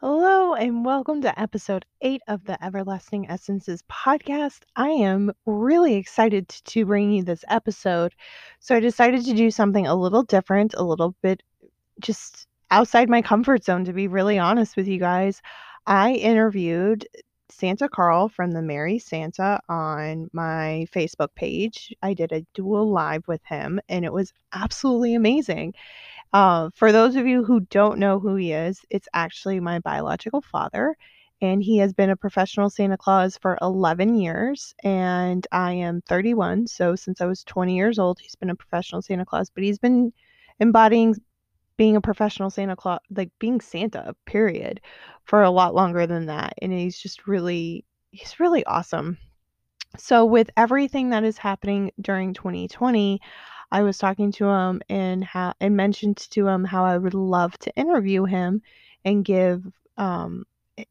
Hello, and welcome to episode eight of the Everlasting Essences podcast. I am really excited to bring you this episode. So, I decided to do something a little different, a little bit just outside my comfort zone, to be really honest with you guys. I interviewed Santa Carl from the Merry Santa on my Facebook page. I did a dual live with him, and it was absolutely amazing. Uh, for those of you who don't know who he is, it's actually my biological father. And he has been a professional Santa Claus for 11 years, and I am 31. So, since I was 20 years old, he's been a professional Santa Claus, but he's been embodying being a professional Santa Claus, like being Santa, period, for a lot longer than that. And he's just really, he's really awesome. So, with everything that is happening during 2020, I was talking to him and how and mentioned to him how I would love to interview him and give um,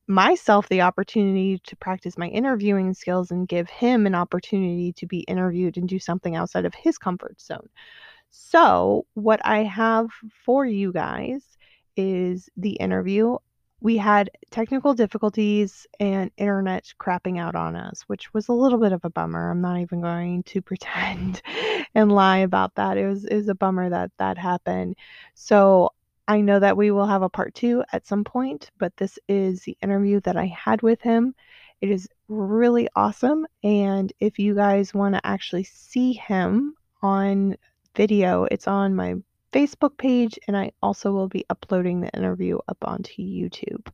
myself the opportunity to practice my interviewing skills and give him an opportunity to be interviewed and do something outside of his comfort zone. So, what I have for you guys is the interview. We had technical difficulties and internet crapping out on us, which was a little bit of a bummer. I'm not even going to pretend and lie about that. It was it was a bummer that that happened. So, I know that we will have a part 2 at some point, but this is the interview that I had with him. It is really awesome, and if you guys want to actually see him on video, it's on my Facebook page, and I also will be uploading the interview up onto YouTube.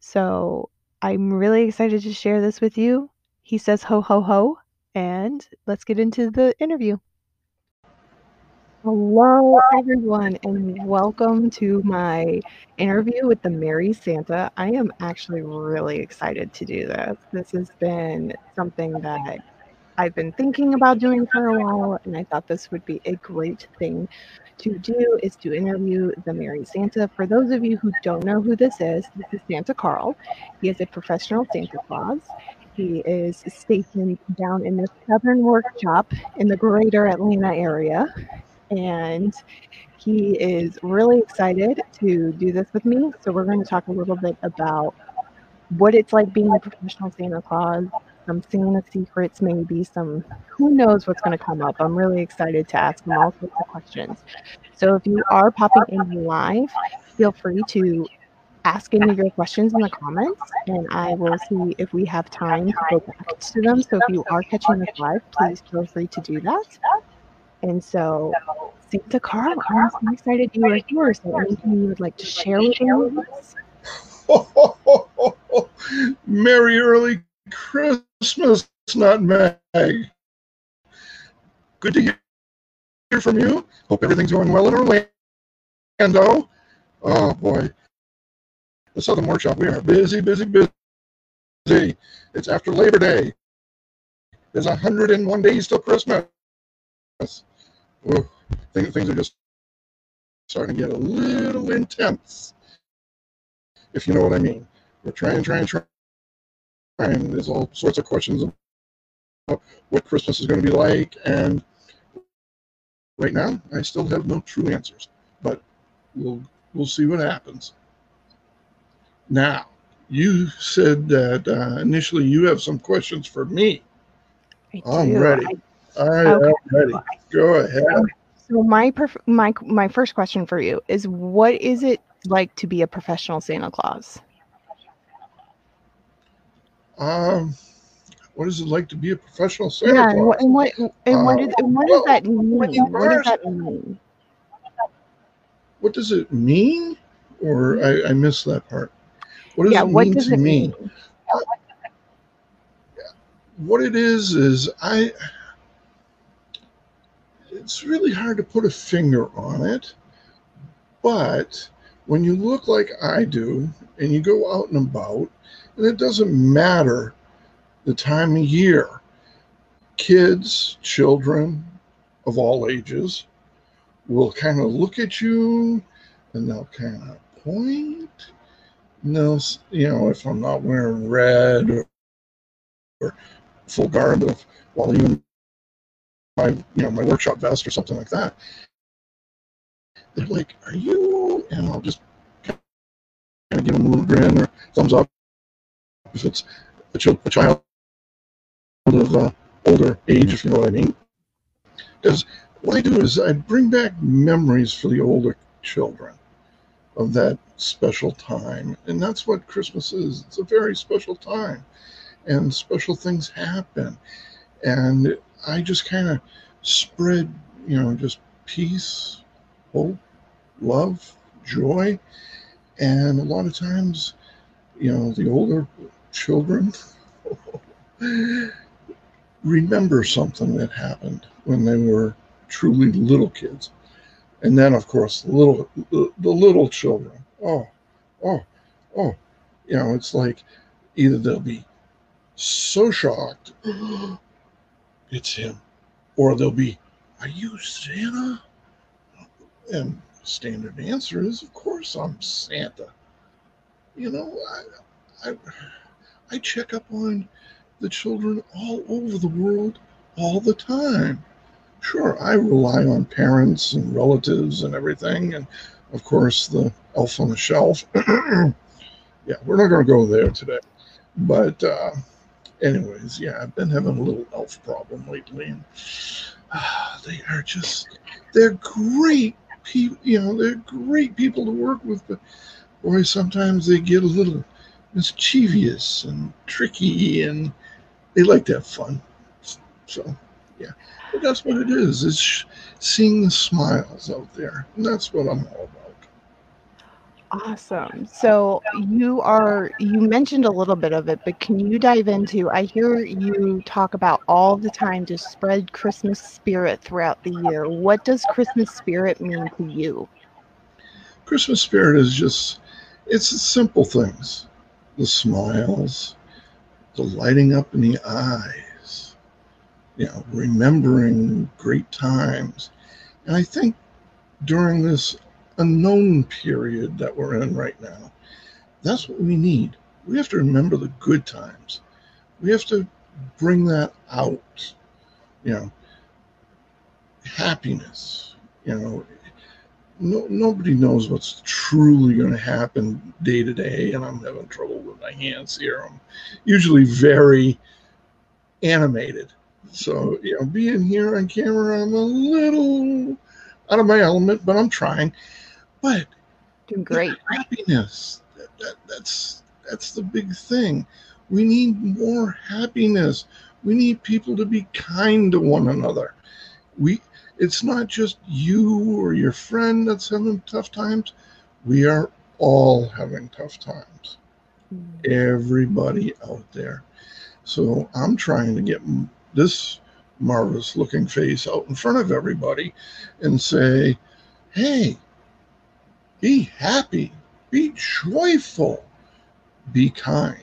So I'm really excited to share this with you. He says ho ho ho, and let's get into the interview. Hello, everyone, and welcome to my interview with the Merry Santa. I am actually really excited to do this. This has been something that I've been thinking about doing for a while, and I thought this would be a great thing to do is to interview the Merry Santa. For those of you who don't know who this is, this is Santa Carl. He is a professional Santa Claus. He is stationed down in the Southern Workshop in the greater Atlanta area and he is really excited to do this with me. So we're going to talk a little bit about what it's like being a professional Santa Claus, some Santa secrets, maybe some who knows what's going to come up. I'm really excited to ask them all sorts of questions. So if you are popping in live, feel free to ask any of your questions in the comments and I will see if we have time to go back to them. So if you are catching this live, please feel free to do that. And so, Santa Carl, I'm so excited you are here. So, anything you would like to share with us? Merry early Christmas, not Meg. Good to hear from you. Hope everything's going well in Orlando. Oh boy, the Southern Workshop. We are busy, busy, busy. It's after Labor Day. There's 101 days till Christmas things, things are just starting to get a little intense, if you know what I mean. We're trying, trying, trying. And there's all sorts of questions about what Christmas is going to be like, and right now, I still have no true answers. But we'll we'll see what happens. Now, you said that uh, initially you have some questions for me. I I'm do. ready. I- right, Okay. I'm ready. Go ahead. so my perf- my my first question for you is what is it like to be a professional Santa Claus? Um, what is it like to be a professional Santa yeah, and Claus? what and what and what, Uh, is, and what does that mean? well, What does that mean? What does it mean? Or I, I missed that part. What does yeah, it what mean does to it me? mean? What it is is I. It's really hard to put a finger on it, but when you look like I do and you go out and about, and it doesn't matter the time of year, kids, children of all ages will kind of look at you and they'll kind of point. And they'll, you know, if I'm not wearing red or, or full garb of, well, even my, you know, my workshop vest or something like that, they're like, "Are you?" And I'll just kind of give them a little grin or thumbs up if it's a, ch- a child of uh, older age, if you know what I mean. Because what I do is I bring back memories for the older children of that special time. And that's what Christmas is. It's a very special time. And special things happen. And I just kind of spread, you know, just peace, hope, love, joy. And a lot of times, you know, the older children remember something that happened when they were truly little kids. And then, of course, the little the, little children. Oh, oh, oh. You know, it's like either they'll be so shocked, it's him, or they'll be, Are you Santa? And standard answer is, Of course, I'm Santa. You know, I, I, I check up on the children all over the world all the time. Sure, I rely on parents and relatives and everything, and of course the elf on the shelf. yeah, we're not going to go there today. But, uh, anyways, yeah, I've been having a little elf problem lately, and uh, they are just, they're great people, you know, they're great people to work with, but boy, sometimes they get a little mischievous and tricky, and they like to have fun. So, yeah. But that's what it is, is seeing the smiles out there. And that's what I'm all about. Awesome. So you are you mentioned a little bit of it, but can you dive into I hear you talk about all the time to spread Christmas spirit throughout the year. What does Christmas spirit mean to you? Christmas spirit is just it's the simple things. The smiles, the lighting up in the eyes you know, remembering great times. And I think during this unknown period that we're in right now, that's what we need. We have to remember the good times. We have to bring that out, you know, happiness, you know. No, nobody knows what's truly going to happen day to day, and I'm having trouble with my hands here. I'm usually very animated so, you know, being here on camera, I'm a little out of my element, but I'm trying. But doing great. Happiness. That, that, that's that's the big thing. We need more happiness. We need people to be kind to one another. We it's not just you or your friend that's having tough times. We are all having tough times. Mm. Everybody out there. So I'm trying to get this marvelous looking face out in front of everybody and say, hey, be happy, be joyful, be kind.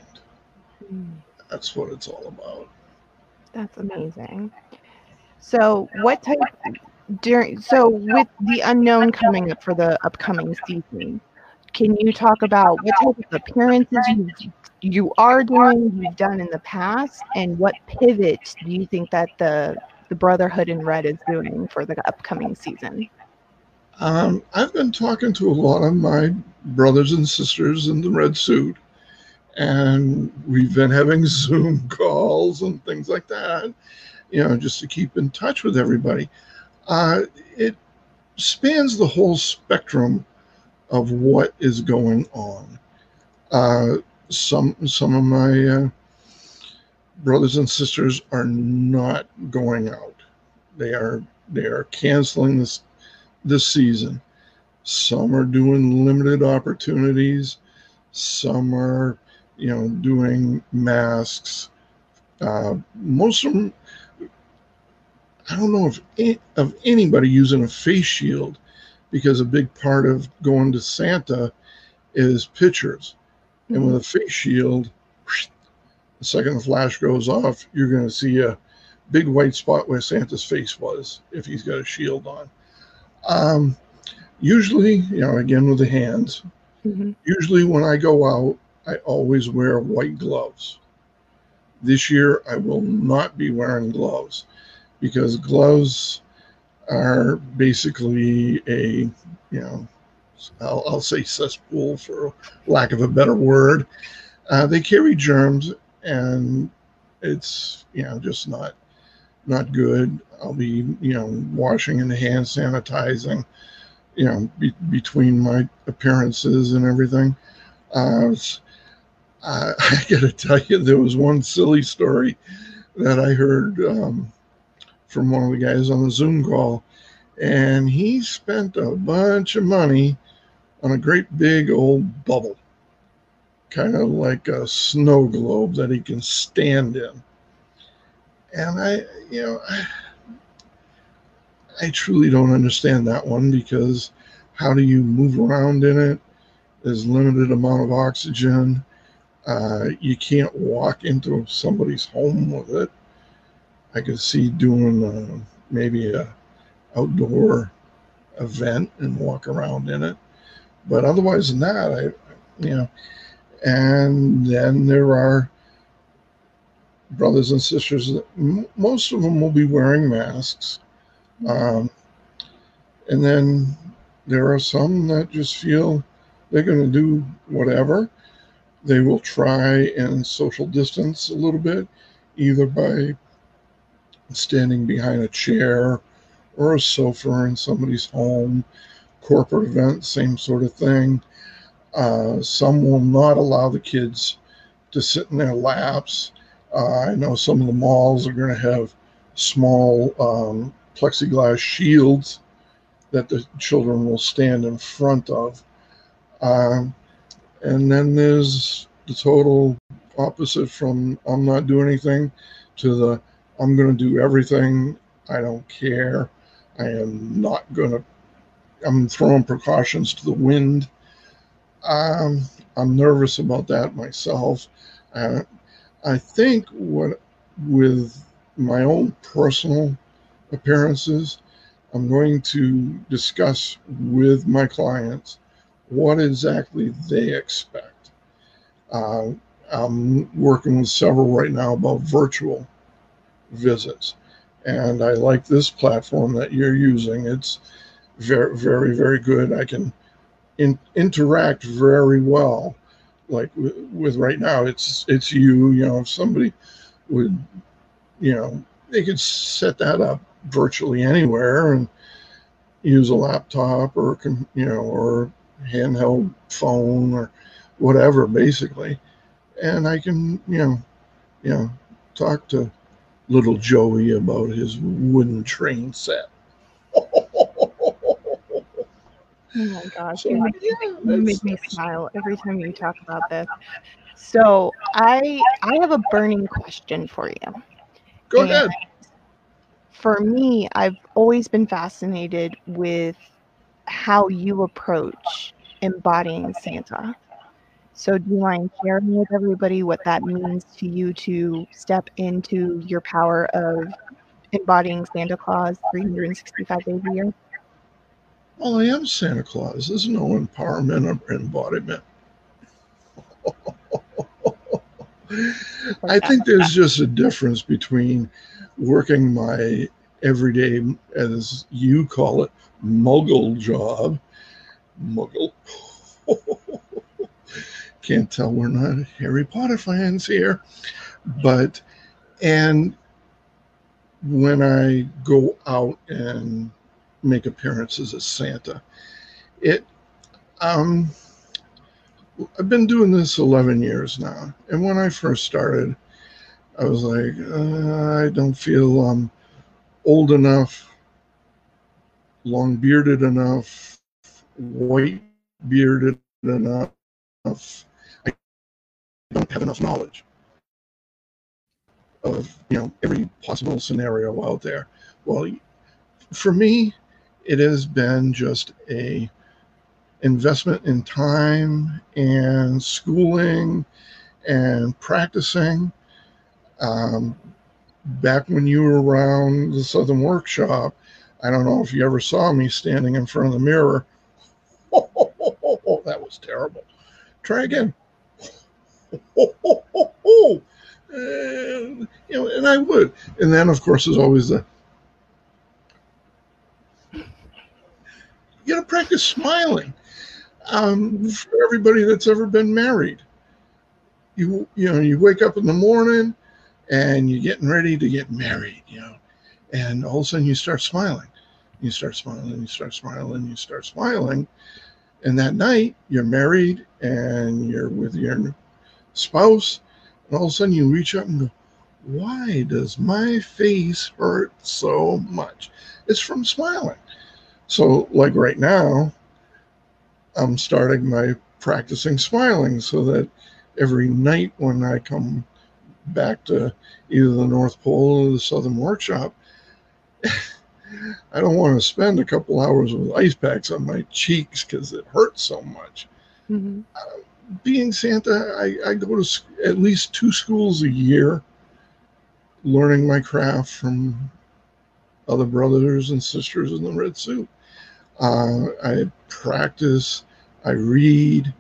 Mm. That's what it's all about. That's amazing. So, what type during so with the unknown coming up for the upcoming season, can you talk about what type of appearances you you are doing, you've done in the past, and what pivot do you think that the the Brotherhood in Red is doing for the upcoming season? Um, I've been talking to a lot of my brothers and sisters in the red suit, and we've been having Zoom calls and things like that, you know, just to keep in touch with everybody. Uh, it spans the whole spectrum of what is going on. Uh, some some of my uh, brothers and sisters are not going out. They are they are canceling this this season. Some are doing limited opportunities. Some are, you know, doing masks. Uh, most of them, I don't know if of anybody using a face shield, because a big part of going to Santa is pictures. And with a face shield, the second the flash goes off, you're going to see a big white spot where Santa's face was if he's got a shield on. Um, usually, you know, again with the hands, mm-hmm. usually when I go out, I always wear white gloves. This year, I will not be wearing gloves because gloves are basically a, you know, I'll, I'll say cesspool for lack of a better word. Uh, they carry germs, and it's you know just not not good. I'll be you know washing and hand sanitizing, you know, be, between my appearances and everything. Uh, I, I got to tell you, there was one silly story that I heard um, from one of the guys on the Zoom call, and he spent a bunch of money on a great big old bubble, kind of like a snow globe that he can stand in. And I, you know, I, I truly don't understand that one because how do you move around in it? There's limited amount of oxygen. Uh, you can't walk into somebody's home with it. I could see doing uh, maybe a outdoor event and walk around in it, but otherwise than that, I, you know. And then there are brothers and sisters. That, most of them will be wearing masks, um, and then there are some that just feel they're going to do whatever. They will try and social distance a little bit, either by standing behind a chair or a sofa in somebody's home, corporate event, same sort of thing. Uh, some will not allow the kids to sit in their laps. Uh, I know some of the malls are going to have small um, plexiglass shields that the children will stand in front of. Um, and then there's the total opposite from I'm not doing anything to the I'm going to do everything. I don't care. I am not going to, I'm throwing precautions to the wind. Um, I'm nervous about that myself. Uh, I think what with my own personal appearances, I'm going to discuss with my clients what exactly they expect. Uh, I'm working with several right now about virtual visits. And I like this platform that you're using. It's very, very, very good. I can in, interact very well. Like with, with right now, it's it's you. You know, if somebody would, you know, they could set that up virtually anywhere and use a laptop or you know or handheld phone or whatever basically and i can you know you know talk to little Joey about his wooden train set. Oh my gosh, you make, you make me smile every time you talk about this. So I I have a burning question for you. Go and ahead. For me, I've always been fascinated with how you approach embodying Santa. So, do you mind sharing with everybody what that means to you to step into your power of embodying Santa Claus 365 days a year? Well, I am Santa Claus. There's no empowerment or embodiment. I think there's just a difference between working my everyday, as you call it, muggle job. Muggle. Can't tell we're not Harry Potter fans here. But, and when I go out and make appearances as Santa, it, um, I've been doing this 11 years now. And when I first started, I was like, uh, I don't feel um, old enough, long bearded enough, white bearded enough, don't have enough knowledge of you know every possible scenario out there. Well, for me, it has been just a investment in time and schooling and practicing. Um, back when you were around the Southern Workshop, I don't know if you ever saw me standing in front of the mirror. Oh, that was terrible. Try again And, you know, and I would. And then, of course, there's always the, you got to practice smiling. Um, for everybody that's ever been married, you you know you wake up in the morning and you're getting ready to get married, you know, and all of a sudden you start smiling, you start smiling, you start smiling, you start smiling, and that night you're married and you're with your spouse, and all of a sudden you reach up and go, why does my face hurt so much? It's from smiling. So, like right now, I'm starting my practicing smiling so that every night when I come back to either the North Pole or the Southern Workshop, I don't want to spend a couple hours with ice packs on my cheeks because it hurts so much. Mm-hmm. Being Santa, I, I go to at least two schools a year learning my craft from other brothers and sisters in the red suit. Uh, I practice, I read,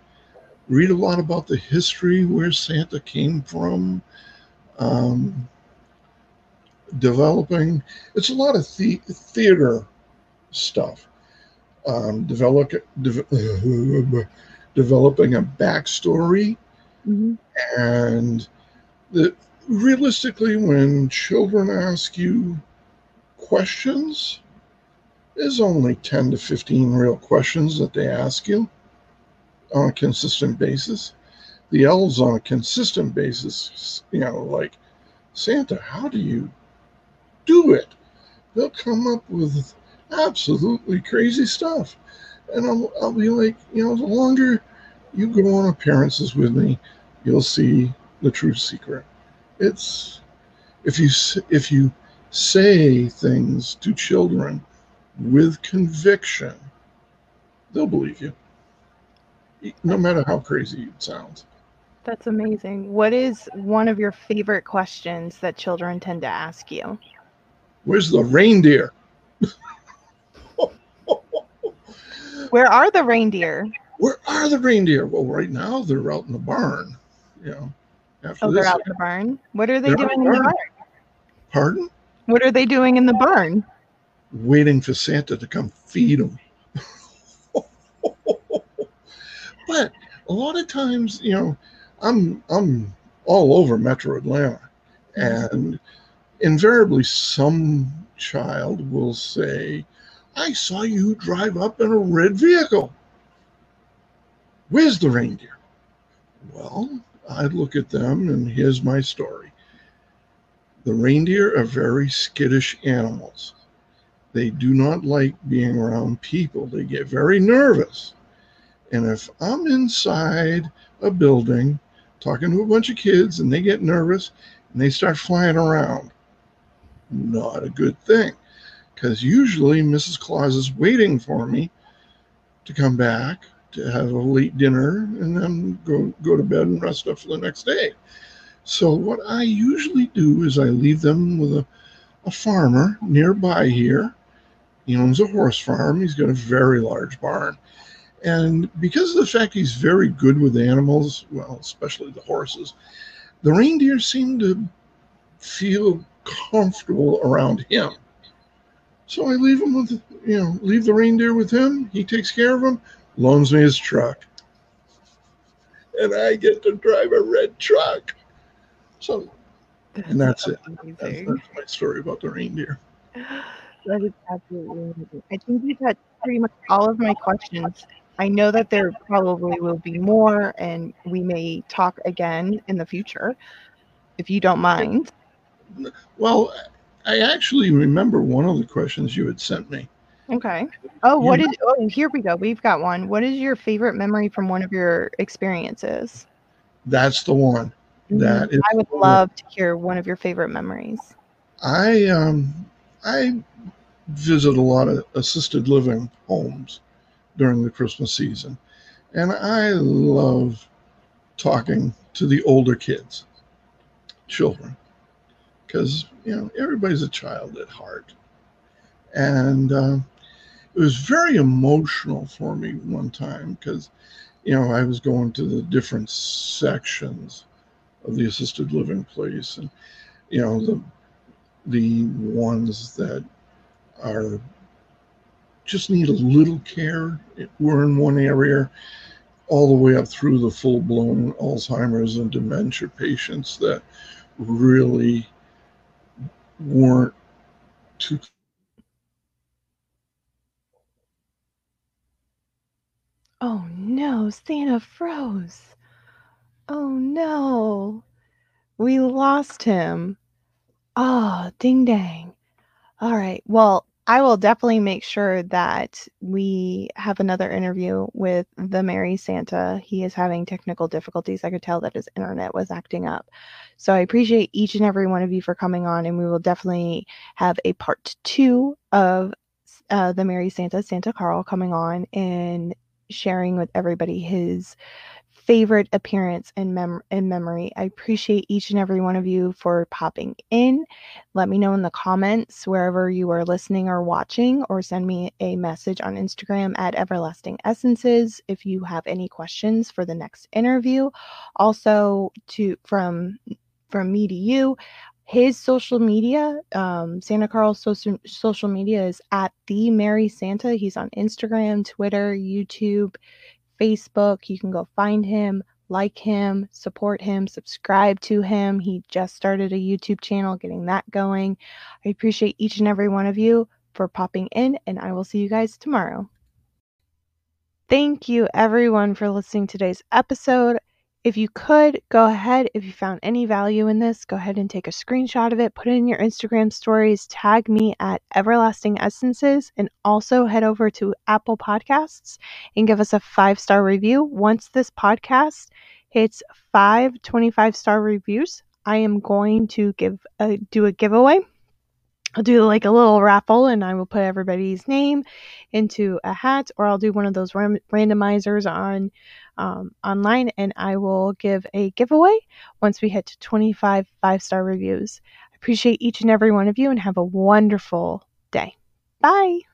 read a lot about the history where Santa came from. Um, developing, it's a lot of the, theater stuff. Um, develop, de- developing a backstory mm-hmm. and the realistically, when children ask you questions, there's only 10 to 15 real questions that they ask you on a consistent basis. The elves on a consistent basis, you know, like, Santa, how do you do it? They'll come up with absolutely crazy stuff. And I'll, I'll be like, you know, the longer you go on appearances with me, you'll see the true secret it's if you if you say things to children with conviction, they'll believe you, no matter how crazy it sounds. That's amazing. What is one of your favorite questions that children tend to ask you? Where's the reindeer? Where are the reindeer? Where are the reindeer? Well, right now they're out in the barn. You know, after oh, they're out in the barn. What are they doing in the barn? Pardon? What are they doing in the barn? Waiting for Santa to come feed them. but a lot of times, you know, I'm I'm all over Metro Atlanta, mm-hmm. and invariably some child will say, "I saw you drive up in a red vehicle. Where's the reindeer?" Well, I look at them, and here's my story. The reindeer are very skittish animals. They do not like being around people. They get very nervous. And if I'm inside a building talking to a bunch of kids and they get nervous and they start flying around, not a good thing. Because usually Mrs. Claus is waiting for me to come back to have a late dinner and then go go to bed and rest up for the next day. So what I usually do is I leave them with a, a farmer nearby here. He owns a horse farm. He's got a very large barn. And because of the fact he's very good with animals, well, especially the horses, the reindeer seem to feel comfortable around him. So I leave him with, you know, leave the reindeer with him. He takes care of them loans me his truck, and I get to drive a red truck. So, and that's it. That's, that's, my story about the reindeer. That is absolutely amazing. I think you touched pretty much all of my questions. I know that there probably will be more, and we may talk again in the future, if you don't mind. Well, I actually remember one of the questions you had sent me. Okay. Oh, what what is? Oh, here we go. We've got one. What is your favorite memory from one of your experiences? That's the one. Mm-hmm. That is I would love one. to hear one of your favorite memories. I um I visit a lot of assisted living homes during the Christmas season, and I love talking to the older kids, children, because you know everybody's a child at heart, and uh, it was very emotional for me one time because you know i was going to the different sections of the assisted living place and you know the the ones that are just need a little care. We're in one area all the way up through the full blown Alzheimer's and dementia patients that really weren't too Oh no, Santa froze. Oh no. We lost him. Oh, ding dang. All right. Well, I will definitely make sure that we have another interview with the Merry Santa. He is having technical difficulties. I could tell that his internet was acting up. So I appreciate each and every one of you for coming on, and we will definitely have a part two of uh, the Merry Santa, Santa Carl, coming on and sharing with everybody his favorite appearance in, mem- in memory. I appreciate each and every one of you for popping in. Let me know in the comments wherever you are listening or watching, or send me a message on Instagram at Everlasting Essences if you have any questions for the next interview. Also, to from from me to you, his social media, um, Santa Carl's social social media is at the Merry Santa. He's on Instagram, Twitter, YouTube, Facebook. You can go find him, like him, support him, subscribe to him. He just started a YouTube channel, getting that going. I appreciate each and every one of you for popping in, and I will see you guys tomorrow. Thank you, everyone, for listening to today's episode. If you could, go ahead, if you found any value in this, go ahead and take a screenshot of it, put it in your Instagram stories, tag me at Everlasting Essences, and also head over to Apple Podcasts and give us a five star review. Once this podcast hits five 25 star reviews, I am going to give a, do a giveaway I'll do like a little raffle and I will put everybody's name into a hat or I'll do one of those ram- randomizers on um, online and I will give a giveaway once we hit to 25 five star reviews. I appreciate each and every one of you and have a wonderful day. Bye.